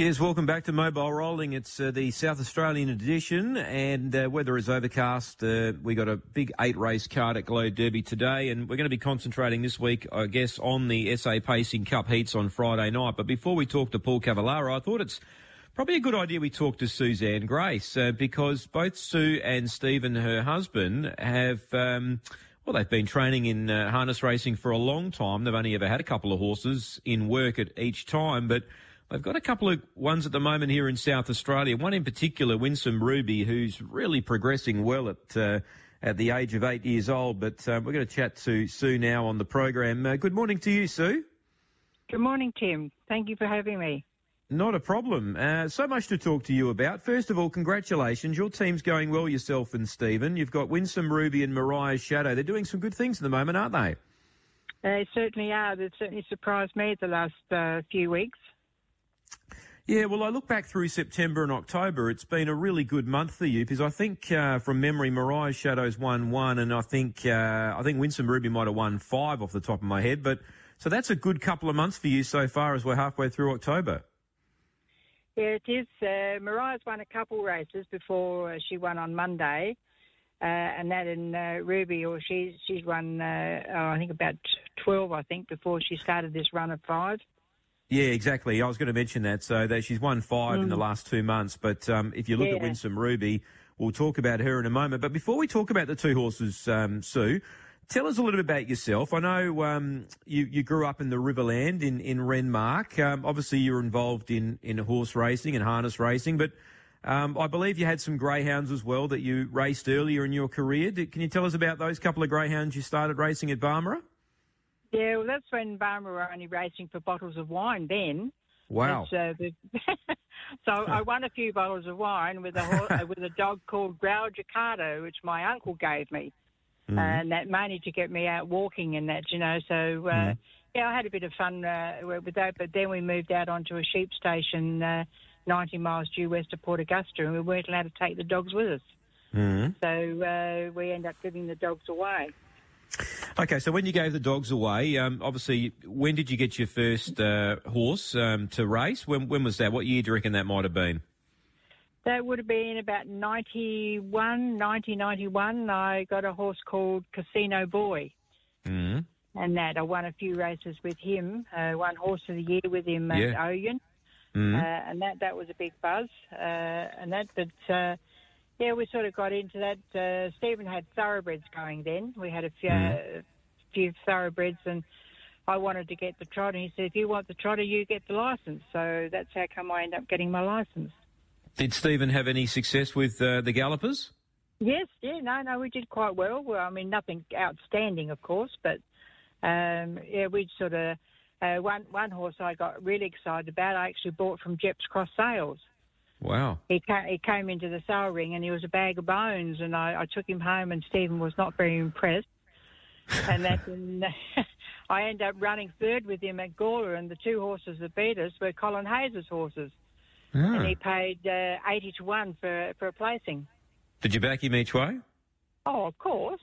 Yes, welcome back to Mobile Rolling. It's uh, the South Australian edition, and uh, weather is overcast. Uh, we got a big eight race card at Globe Derby today, and we're going to be concentrating this week, I guess, on the SA Pacing Cup heats on Friday night. But before we talk to Paul Cavallaro, I thought it's probably a good idea we talk to Suzanne Grace uh, because both Sue and Stephen, her husband, have. Um, well, they've been training in uh, harness racing for a long time. They've only ever had a couple of horses in work at each time, but They've got a couple of ones at the moment here in South Australia. One in particular, Winsome Ruby, who's really progressing well at uh, at the age of eight years old. But uh, we're going to chat to Sue now on the program. Uh, good morning to you, Sue. Good morning, Tim. Thank you for having me. Not a problem. Uh, so much to talk to you about. First of all, congratulations. Your team's going well, yourself and Stephen. You've got Winsome Ruby and Mariah's Shadow. They're doing some good things at the moment, aren't they? They certainly are. They've certainly surprised me the last uh, few weeks. Yeah, well, I look back through September and October. It's been a really good month for you because I think, uh, from memory, Mariah Shadows won one, and I think uh, I think Winsome Ruby might have won five off the top of my head. But so that's a good couple of months for you so far, as we're halfway through October. Yeah, it is. Uh, Mariah's won a couple races before uh, she won on Monday, uh, and that in uh, Ruby, or she's she's won, oh, I think about twelve, I think, before she started this run of five. Yeah, exactly. I was going to mention that. So that she's won five mm. in the mm. last two months. But um, if you look yeah. at Winsome Ruby, we'll talk about her in a moment. But before we talk about the two horses, um, Sue, tell us a little bit about yourself. I know um, you, you grew up in the Riverland in in Renmark. Um, obviously, you're involved in in horse racing and harness racing, but um, I believe you had some greyhounds as well that you raced earlier in your career. Can you tell us about those couple of greyhounds you started racing at Barmera? Yeah, well, that's when Barmera were only racing for bottles of wine then. Wow. Uh, the, so I won a few bottles of wine with a with a dog called Grau Jacardo, which my uncle gave me, mm. and that mainly to get me out walking and that, you know. So uh, mm. yeah, I had a bit of fun uh, with that. But then we moved out onto a sheep station, uh, 90 miles due west of Port Augusta, and we weren't allowed to take the dogs with us. Mm. So uh, we ended up giving the dogs away. Okay, so when you gave the dogs away, um, obviously, when did you get your first uh, horse um, to race? When, when was that? What year do you reckon that might have been? That would have been about 91, 1991. I got a horse called Casino Boy. Mm-hmm. And that, I won a few races with him. Uh, won Horse of the Year with him yeah. at Oyen. Mm-hmm. Uh, and that, that was a big buzz. Uh, and that, but uh, yeah, we sort of got into that. Uh, Stephen had thoroughbreds going then. We had a few, mm. uh, few thoroughbreds, and I wanted to get the trotter. He said, if you want the trotter, you get the license. So that's how come I end up getting my license. Did Stephen have any success with uh, the gallopers? Yes, yeah, no, no, we did quite well. well I mean, nothing outstanding, of course, but um, yeah, we sort of uh, one one horse I got really excited about. I actually bought from Jeps Cross Sales. Wow. He came, he came into the sale ring and he was a bag of bones, and I, I took him home, and Stephen was not very impressed. and that's when I ended up running third with him at Gawler, and the two horses that beat us were Colin Hayes' horses. And he paid uh, 80 to 1 for, for a placing. Did you back him each way? Oh, of course.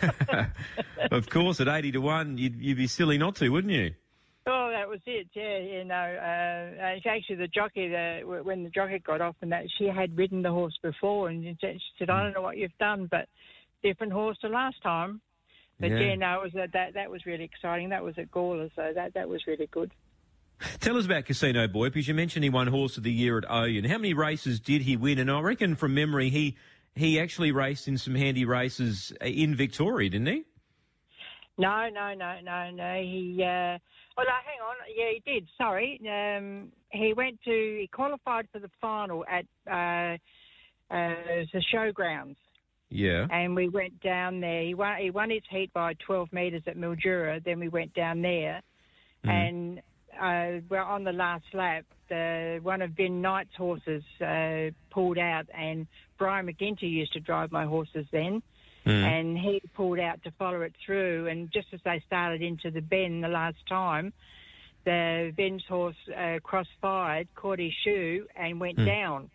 of course, at 80 to 1, you'd, you'd be silly not to, wouldn't you? Oh, that was it. Yeah, you know, uh, it's actually the jockey. The, when the jockey got off, and that she had ridden the horse before, and she said, "I don't know what you've done, but different horse to last time." But yeah, yeah no, it was that that was really exciting. That was at Gawler, so that that was really good. Tell us about Casino Boy, because you mentioned he won Horse of the Year at Oyen. How many races did he win? And I reckon from memory, he he actually raced in some handy races in Victoria, didn't he? No, no, no, no, no. He. Uh, Oh, no, hang on. Yeah, he did. Sorry. Um, he went to, he qualified for the final at uh, uh, the showgrounds. Yeah. And we went down there. He won, he won his heat by 12 metres at Mildura. Then we went down there. Mm. And uh, well, on the last lap, the, one of Ben Knight's horses uh, pulled out, and Brian McGinty used to drive my horses then. And he pulled out to follow it through. And just as they started into the bend the last time, the Ben's horse uh, cross-fired, caught his shoe, and went down.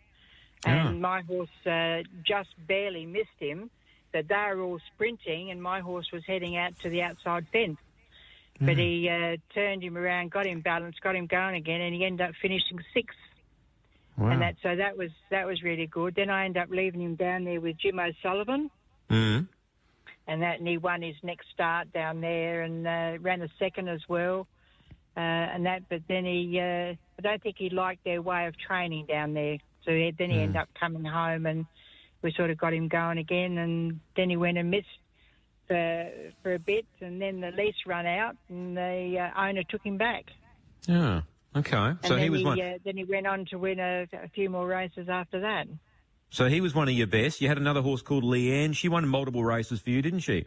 And my horse uh, just barely missed him. But they were all sprinting, and my horse was heading out to the outside fence. But he uh, turned him around, got him balanced, got him going again, and he ended up finishing sixth. Wow. And that so that was that was really good. Then I ended up leaving him down there with Jim O'Sullivan, Mm. and that and he won his next start down there and uh, ran a second as well. Uh, and that, but then he, uh, I don't think he liked their way of training down there. So he, then he ended up coming home, and we sort of got him going again. And then he went and missed for for a bit, and then the lease run out, and the uh, owner took him back. Yeah. Okay. And So he was he, one. Uh, then he went on to win a, a few more races after that. So he was one of your best. You had another horse called Leanne. She won multiple races for you, didn't she?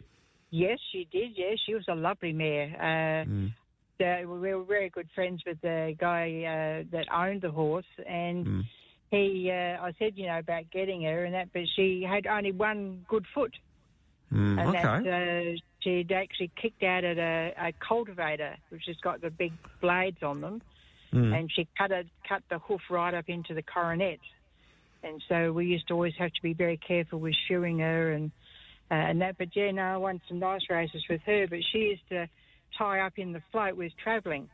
Yes, she did. Yes, she was a lovely mare. Uh, Mm. we were very good friends with the guy uh, that owned the horse, and Mm. he. Uh, I said, you know, about getting her and that, but she had only one good foot, Mm, and okay. that uh, she'd actually kicked out at a, a cultivator, which has got the big blades on them, Mm. and she cut it, cut the hoof right up into the coronet, and so we used to always have to be very careful with shoeing her and uh, and that. But yeah, no, I won some nice races with her, but she used to tie up in the float with travelling.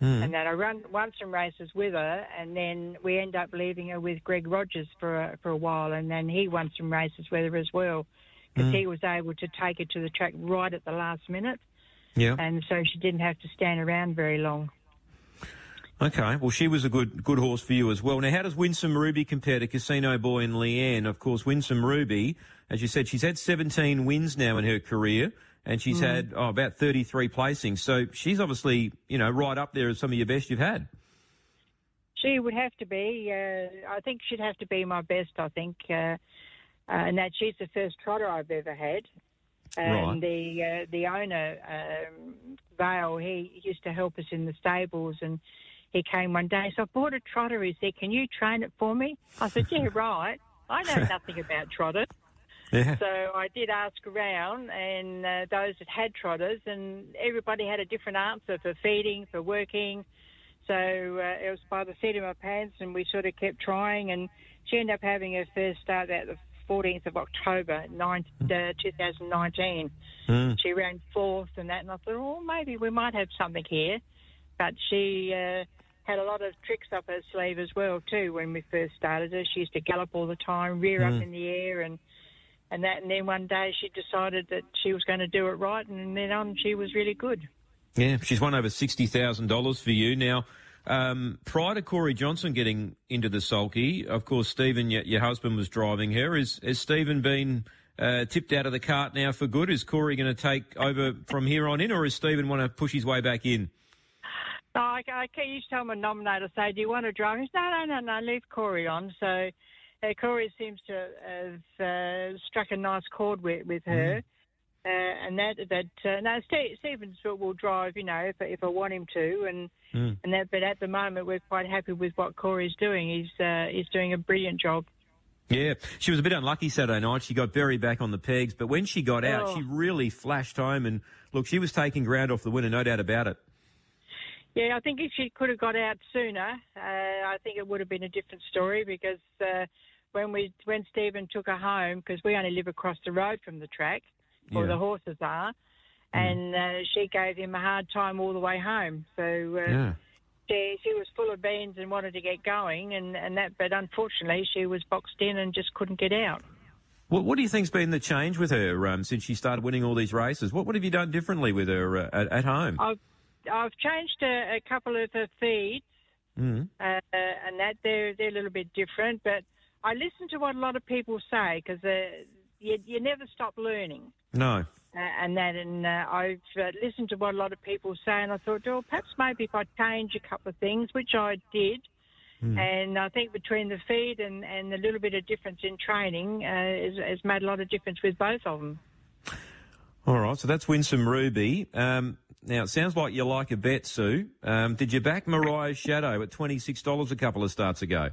Mm. And that I run won some races with her, and then we end up leaving her with Greg Rogers for a, for a while, and then he won some races with her as well, because he was able to take her to the track right at the last minute, Yeah. and so she didn't have to stand around very long. Okay. Well, she was a good good horse for you as well. Now, how does Winsome Ruby compare to Casino Boy and Leanne? Of course, Winsome Ruby, as you said, she's had 17 wins now in her career, and she's had oh, about 33 placings. So she's obviously, you know, right up there as some of your best you've had. She would have to be. Uh, I think she'd have to be my best. I think, uh, uh, and that she's the first trotter I've ever had. And Right. the uh, the owner, um, Vale, he used to help us in the stables, and he came one day. So I bought a trotter. He said, "Can you train it for me?" I said, "Yeah, right. I know nothing about trotters." Yeah. So I did ask around, and uh, those that had trotters, and everybody had a different answer for feeding, for working. So uh, it was by the seat of my pants, and we sort of kept trying. And she ended up having her first start at the 14th of October, 9, uh, 2019. Mm. She ran fourth and that, and I thought, oh, maybe we might have something here. But she uh, had a lot of tricks up her sleeve as well too. When we first started her, she used to gallop all the time, rear up in the air, and and that. And then one day she decided that she was going to do it right, and then on she was really good. Yeah, she's won over sixty thousand dollars for you now. Um, prior to Corey Johnson getting into the sulky, of course, Stephen, your, your husband, was driving her. Is has Stephen been uh, tipped out of the cart now for good? Is Corey going to take over from here on in, or is Stephen want to push his way back in? No, I, I used to tell my nominator, say, do you want to drive? He said, no, no, no, no, leave Corey on. So uh, Corey seems to have uh, struck a nice chord with, with her. Uh, and that, that uh, no, Ste Stevens will, will drive, you know, if, if I want him to. And, Mm. and that, but at the moment, we're quite happy with what Corey's doing. He's, uh, he's doing a brilliant job. Yeah, she was a bit unlucky Saturday night. She got buried back on the pegs, but when she got out, Oh. she really flashed home. And look, she was taking ground off the winner, no doubt about it. Yeah, I think if she could have got out sooner, uh, I think it would have been a different story because uh, when we when Stephen took her home, because we only live across the road from the track, where Yeah. the horses are, and uh, she gave him a hard time all the way home. So uh, Yeah. she, she was full of beans and wanted to get going, and, and that, but unfortunately she was boxed in and just couldn't get out. What, what do you think's been the change with her um, since she started winning all these races? What, what have you done differently with her uh, at, at home? I've I've changed a, a couple of the feeds. Mm. uh, and that they're they're a little bit different. But I listen to what a lot of people say because uh, you you never stop learning. No. Uh, and that, and uh, I've uh, listened to what a lot of people say, and I thought, well, perhaps maybe if I change a couple of things, which I did, and I think between the feed and, and the little bit of difference in training uh, has, has made a lot of difference with both of them. All right, so that's Winsome Ruby. Um, now, it sounds like you like a bet, Sue. Um, did you back Mariah's Shadow at $26 a couple of starts ago?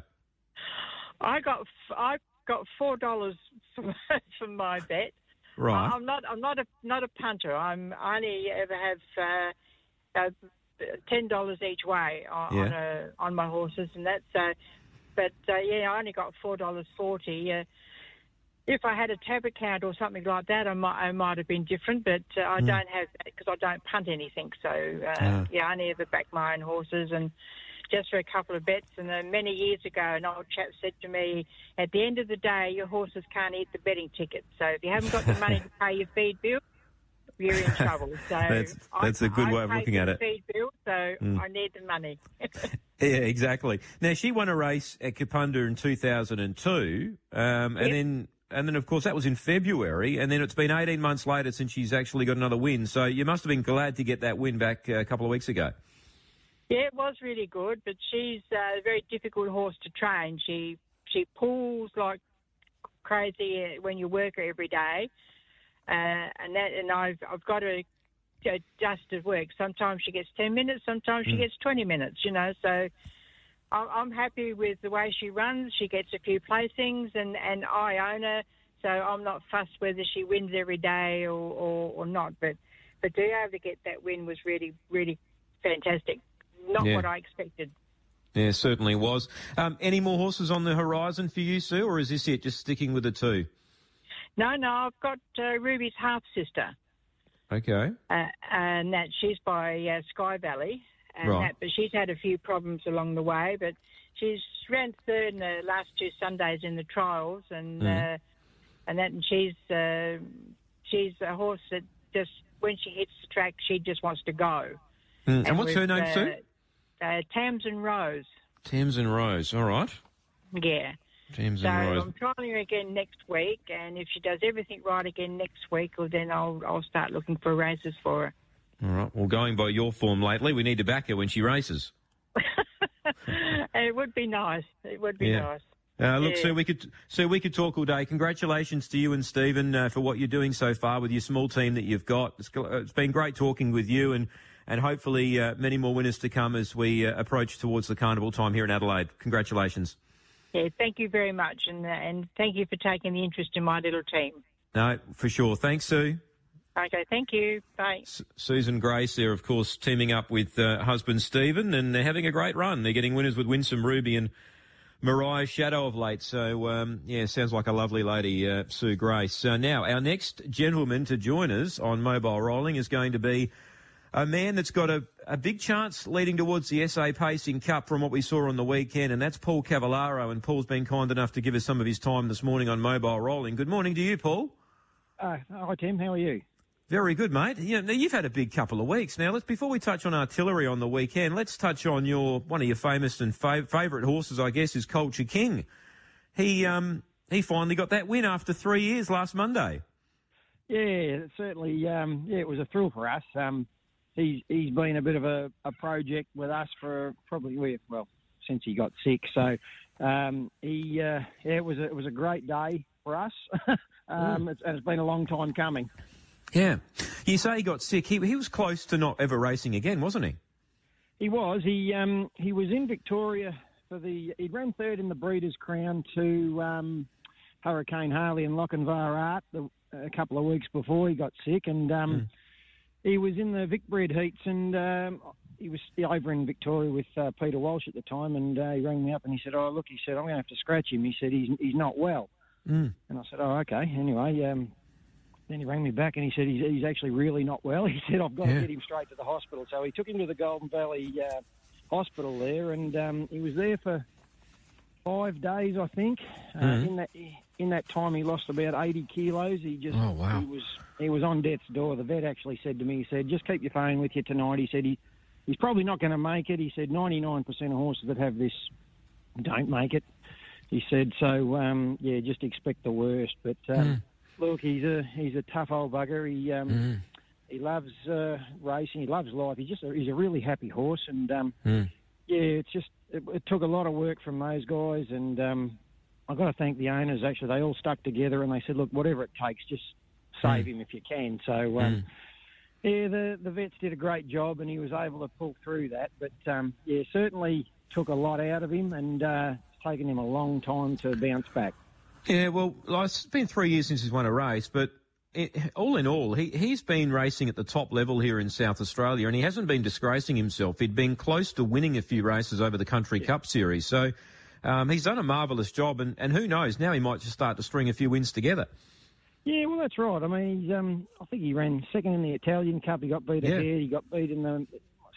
I got I got four dollars for, for my bet. Right. I'm not. I'm not a not a punter. I'm I only ever have uh, uh, ten dollars each way on Yeah. on, a, on my horses, and that's. Uh, but uh, yeah, I only got four dollars forty. If I had a tab account or something like that, I might I might have been different. But uh, I don't have that because I don't punt anything. So uh, Ah. yeah, I never back my own horses and just for a couple of bets. And then many years ago, an old chap said to me, at the end of the day, your horses can't eat the betting ticket. So if you haven't got the money to pay your feed bill, you're in trouble. So That's- that's a good I way of looking at it. Feed bill, so I need the money. Yeah, exactly. Now she won a race at Kapunda in 2002, um, and then and then of course that was in February, and then it's been 18 months later since she's actually got another win. So you must have been glad to get that win back uh, a couple of weeks ago. Yeah, it was really good, but she's a very difficult horse to train. She she pulls like crazy uh, when you work her every day, uh, and that and I've I've got to adjust at work. Sometimes she gets ten minutes, sometimes she gets twenty minutes. You know, so I'm, I'm happy with the way she runs. She gets a few placings, and and I own her, so I'm not fussed whether she wins every day or or, or not. But but to be able to get that win was really really fantastic. Not Yeah. what I expected. Yeah, certainly was. Um, any more horses on the horizon for you, Sue, or is this it? Just sticking with the two? No, no, I've got uh, Ruby's half sister, Okay. uh, and that she's by uh, Sky Valley, and Right. that, but she's had a few problems along the way. But she's ran third in the last two Sundays in the trials, and Mm. uh, and that, and she's uh, she's a horse that just when she hits the track, she just wants to go. Mm, And, what's her name, uh, Sue? Uh, Tamsin Rose. Thames and Rose. All right. Yeah. Thames So and Rose. I'm trying her again next week, and if she does everything right again next week, well, then I'll I'll start looking for races for her. All right. Well, going by your form lately, we need to back her when she races. it would be nice. It would be Yeah. nice. Uh, look, Yeah. Sue, we could Sue, we could talk all day. Congratulations to you and Stephen uh, for what you're doing so far with your small team that you've got. It's, uh, it's been great talking with you, and and hopefully uh, many more winners to come as we uh, approach towards the carnival time here in Adelaide. Congratulations. Yeah, thank you very much, and uh, and thank you for taking the interest in my little team. No, for sure. Thanks, Sue. Okay, thank you. Bye. S- Susan Grace there, of course, teaming up with uh, husband Stephen, and they're having a great run. They're getting winners with Winsome Ruby and Mariah Shadow of late. So, um, yeah, sounds like a lovely lady, uh, Sue Grace. Uh, now, our next gentleman to join us on Mobile Rolling is going to be a man that's got a, a big chance leading towards the SA Pacing Cup from what we saw on the weekend, and that's Paul Cavallaro. And Paul's been kind enough to give us some of his time this morning on Mobile Rolling. Good morning to you, Paul. Uh, hi, Tim. How are you? Very good, mate. Yeah, now you've had a big couple of weeks. Now, let's before we touch on artillery on the weekend, let's touch on your one of your famous and fav- favourite horses, I guess, is Culture King. He um he finally got that win after three years last Monday. Yeah, certainly. Um, yeah, it was a thrill for us. Um, he's he's been a bit of a, a project with us for probably we- well since he got sick. So um, he uh, yeah, it was a, it was a great day for us. um, it's, and it's been a long time coming. Yeah, you say he got sick. He he was close to not ever racing again, wasn't he? He was. He um, he was in Victoria for the. He ran third in the Breeders' Crown to um, Hurricane Harley and Lochinvar Art the, a couple of weeks before he got sick, and um, he was in the Vic Bred heats, and um, he was over in Victoria with uh, Peter Walsh at the time, and uh, he rang me up and he said, "Oh, look," he said, "I'm going to have to scratch him." He said, "He's he's not well," Mm. and I said, "Oh, okay." Anyway. Um, then he rang me back and he said he's, he's actually really not well. He said I've got Yeah. to get him straight to the hospital. So he took him to the Goulburn Valley uh, Hospital there, and um, he was there for five days, I think. Uh, Mhm. in that in that time, he lost about eighty kilos. He just Oh, wow. he was he was on death's door. The vet actually said to me, he said, "Just keep your phone with you tonight." He said he he's probably not going to make it. He said ninety nine percent of horses that have this don't make it. He said so. Um, yeah, just expect the worst. But um, look, he's a he's a tough old bugger. He um, Mm. he loves uh, racing. He loves life. He's just a, he's a really happy horse. And um, Mm. yeah, it's just it, it took a lot of work from those guys. And um, I've got to thank the owners. Actually, they all stuck together and they said, look, whatever it takes, just save him if you can. So. Um, Mm. yeah, the the vets did a great job, and he was able to pull through that. But um, yeah, certainly took a lot out of him, and uh, it's taken him a long time to bounce back. Yeah, well, it's been three years since he's won a race, but it, all in all, he, he's been racing at the top level here in South Australia and he hasn't been disgracing himself. He'd been close to winning a few races over the Country yeah. Cup Series. So um, he's done a marvellous job and, and who knows, now he might just start to string a few wins together. Yeah, well, that's right. I mean, um, I think he ran second in the Italian Cup. He got beat yeah. ahead. He got beat in the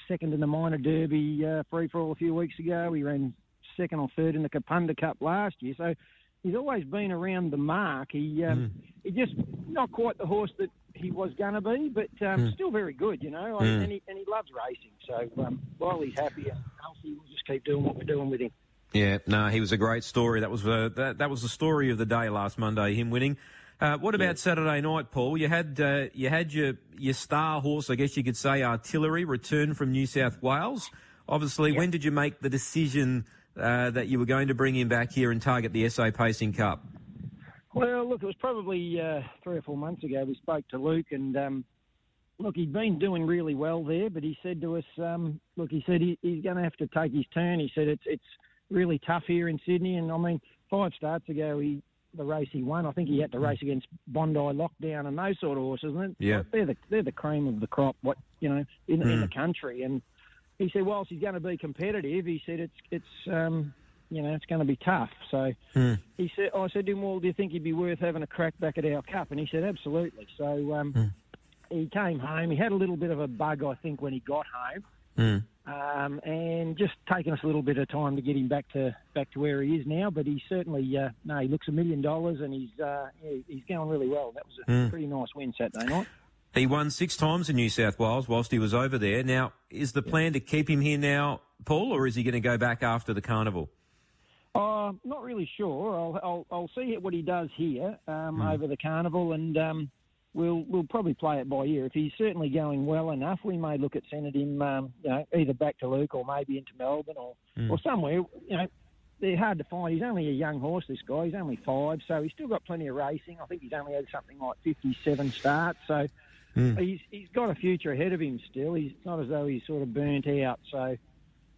second in the Minor Derby uh, free for all a few weeks ago. He ran second or third in the Kapunda Cup last year. So he's always been around the mark. He um, mm. he just not quite the horse that he was going to be, but um, mm. still very good, you know. Mm. And, he, and he loves racing. So um, while he's happy and healthy, we'll just keep doing what we're doing with him. Yeah, no, he was a great story. That was uh, that, that was the story of the day last Monday. Him winning. Uh, what about yeah. Saturday night, Paul? You had uh, you had your your star horse, I guess you could say, Artillery, return from New South Wales. Obviously, yep. when did you make the decision uh, that you were going to bring him back here and target the SA Pacing Cup? Well, look, it was probably uh, three or four months ago. We spoke to Luke, and um, look, he'd been doing really well there, but he said to us, um, look, he said he, he's going to have to take his turn. He said it's it's really tough here in Sydney, and I mean, five starts ago, he the race he won. I think he had to race against Bondi Lockdown and those sort of horses. And yeah, they're the they're the cream of the crop. What you know in, mm. in the country, and he said, whilst he's going to be competitive, he said it's it's um, you know it's going to be tough. So mm. he said, I said to him, well, do you think he'd be worth having a crack back at our cup? And he said, absolutely. So um, mm. he came home. He had a little bit of a bug, I think, when he got home. Mm. Um, and just taking us a little bit of time to get him back to back to where he is now. But he certainly, uh, no, he looks a million dollars, and he's uh, he's going really well. That was a mm. pretty nice win Saturday night. He won six times in New South Wales whilst he was over there. Now, is the plan to keep him here now, Paul, or is he going to go back after the carnival? Uh, not really sure. I'll, I'll, I'll see what he does here um, mm. over the carnival, and um, we'll we'll probably play it by ear. If he's certainly going well enough, we may look at sending him, um, you know, either back to Luke or maybe into Melbourne or mm. or somewhere. You know, they're hard to find. He's only a young horse, this guy. He's only five, so he's still got plenty of racing. I think he's only had something like 57 starts, so Mm. He's he's got a future ahead of him still. He's not as though he's sort of burnt out. So,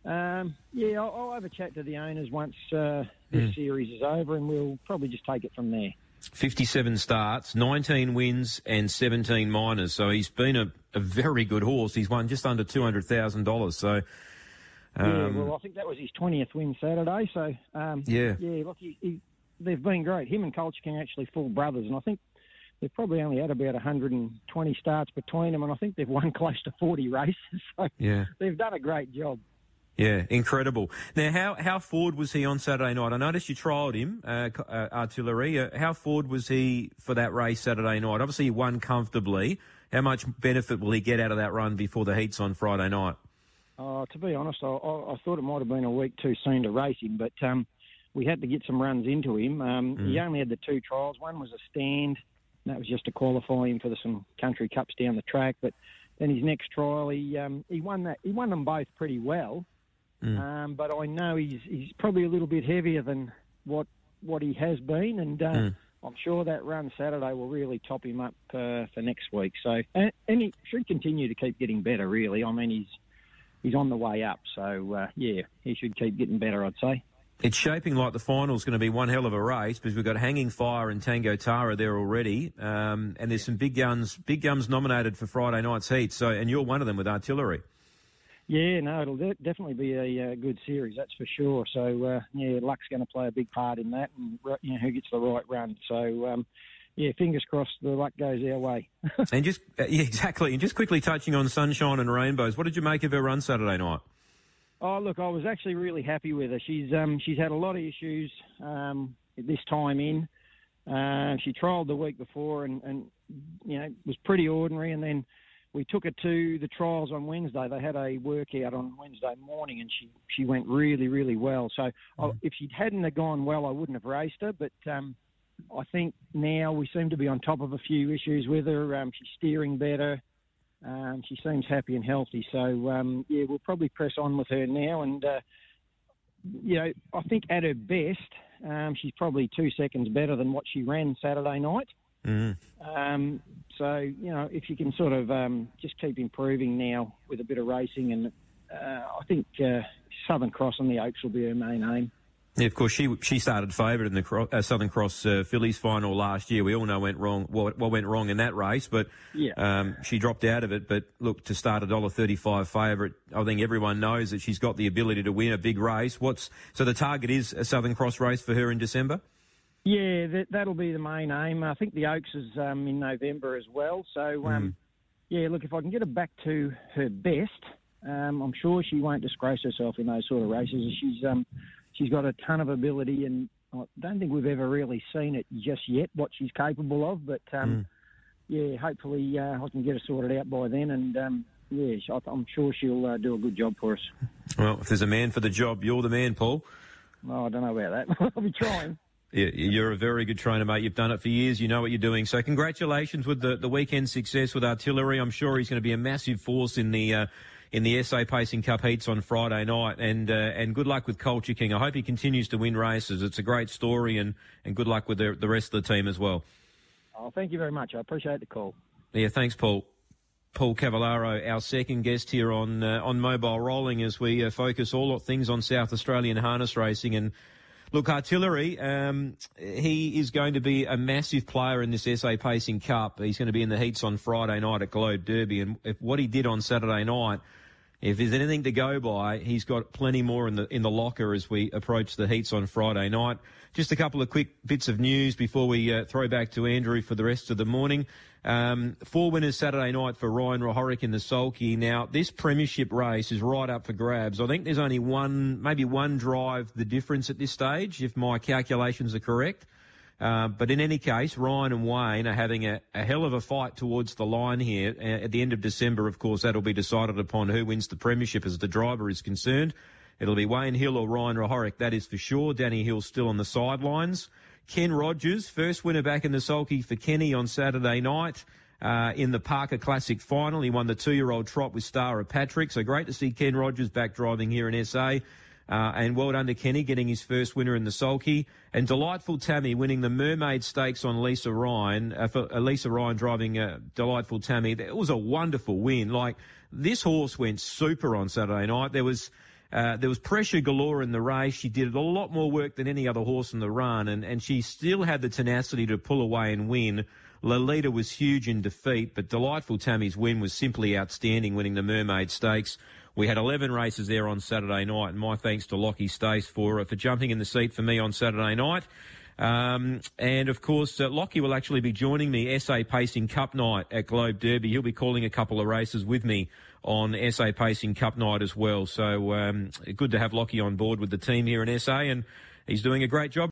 um, yeah, I'll, I'll, have a chat to the owners once uh, this mm. series is over, and we'll probably just take it from there. 57 starts, 19 wins, and 17 minors. So he's been a, a very good horse. He's won just under $200,000. So. Um, yeah, well, I think that was his 20th win Saturday. So, um, yeah. Yeah, look, he, he, they've been great. Him and Culture King actually full brothers, and I think they've probably only had about 120 starts between them, and I think they've won close to 40 races. So yeah. they've done a great job. Yeah, incredible. Now, how how forward was he on Saturday night? I noticed you trialled him, uh, uh, Artillery. Uh, how forward was he for that race Saturday night? Obviously, he won comfortably. How much benefit will he get out of that run before the heats on Friday night? Uh, to be honest, I, I, I, thought it might have been a week too soon to race him, but um, we had to get some runs into him. Um, mm. He only had the two trials. One was a stand that was just to qualify him for the, some country cups down the track. But then his next trial, he um, he won that. He won them both pretty well. Mm. Um, but I know he's he's probably a little bit heavier than what what he has been, and uh, mm. I'm sure that run Saturday will really top him up uh, for next week. So and, and, he should continue to keep getting better. Really, I mean he's he's on the way up. So uh, yeah, he should keep getting better. I'd say. It's shaping like the final is going to be one hell of a race because we've got Hanging Fire and Tango Tara there already, um, and there's some big guns, big guns nominated for Friday night's heat. So, and you're one of them with Artillery. Yeah, no, it'll de- definitely be a uh, good series, that's for sure. So, uh, yeah, luck's going to play a big part in that, and you know, who gets the right run. So, um, yeah, fingers crossed the luck goes our way. and just uh, yeah, exactly, and just quickly touching on sunshine and rainbows, what did you make of her run Saturday night? Oh, look, I was actually really happy with her. She's um, she's had a lot of issues um, this time in. Uh, she trialled the week before and, and you know was pretty ordinary, and then we took her to the trials on Wednesday. They had a workout on Wednesday morning, and she she went really really well. So mm. I, if she hadn't have gone well, I wouldn't have raced her. But um, I think now we seem to be on top of a few issues with her. Um, she's steering better. Um, she seems happy and healthy. So, um, yeah, we'll probably press on with her now. And, uh, you know, I think at her best, um, she's probably two seconds better than what she ran Saturday night. Um, so, you know, if you can sort of um, just keep improving now with a bit of racing, and uh, I think uh, Southern Cross and the Oaks will be her main aim. Yeah, of course, she she started favourite in the Cro- uh, Southern Cross uh, Fillies final last year. We all know went wrong what, what went wrong in that race, but Yeah. um, she dropped out of it. But look, to start a dollar thirty five favourite, I think everyone knows that she's got the ability to win a big race. What's so the target is a Southern Cross race for her in December. Yeah, that, that'll be the main aim. I think the Oaks is um, in November as well. So, um, yeah, look, if I can get her back to her best, um, I'm sure she won't disgrace herself in those sort of races. She's um, she's got a ton of ability, and I don't think we've ever really seen it just yet what she's capable of. But um, yeah, hopefully uh, I can get her sorted out by then, and um, yeah, I- I'm sure she'll uh, do a good job for us. Well, if there's a man for the job, you're the man, Paul. Oh, I don't know about that. I'll be trying. Yeah, You're a very good trainer, mate. You've done it for years. You know what you're doing. So congratulations with the, the weekend success with artillery. I'm sure he's going to be a massive force in the uh, in the SA Pacing Cup heats on Friday night. And uh, and good luck with Culture King. I hope he continues to win races. It's a great story, and, and good luck with the, the rest of the team as well. Oh, thank you very much. I appreciate the call. Yeah, thanks, Paul. Paul Cavallaro, our second guest here on uh, on Mobile Rolling, as we uh, focus all things on South Australian harness racing. And look, Artillery, um, he is going to be a massive player in this SA Pacing Cup. He's going to be in the heats on Friday night at Globe Derby, and if what he did on Saturday night. If there's anything to go by, he's got plenty more in the in the locker as we approach the heats on Friday night. Just a couple of quick bits of news before we uh, throw back to Andrew for the rest of the morning. Um, four winners Saturday night for Ryan Hryhorec in the Sulky. Now, this premiership race is right up for grabs. I think there's only one, maybe one drive the difference at this stage, if my calculations are correct. Uh, but in any case, Ryan and Wayne are having a, a hell of a fight towards the line here. At the end of December, of course, that'll be decided upon who wins the premiership as the driver is concerned. It'll be Wayne Hill or Ryan Hryhorec, that is for sure. Danny Hill still on the sidelines. Ken Rogers, first winner back in the sulky for Kenny on Saturday night. Uh, in the Parker Classic final, he won the two-year-old trot with Stara Patrick. So great to see Ken Rogers back driving here in SA. Uh, and well done to Kenny getting his first winner in the sulky. And delightful Tammy winning the Mermaid Stakes on Lisa Ryan. Uh, for, uh, Lisa Ryan driving uh, delightful Tammy. It was a wonderful win. Like this horse went super on Saturday night. There was. Uh, there was pressure galore in the race. She did a lot more work than any other horse in the run, and, and she still had the tenacity to pull away and win. Lolita was huge in defeat, but Delightful Tammy's win was simply outstanding, winning the Mermaid Stakes. We had 11 races there on Saturday night, and my thanks to Lockie Stace for uh, for jumping in the seat for me on Saturday night. Um, and of course, uh, Lockie will actually be joining me SA Pacing Cup night at Globe Derby. He'll be calling a couple of races with me on SA Pacing Cup night as well. So um, good to have Lockie on board with the team here in SA, and he's doing a great job.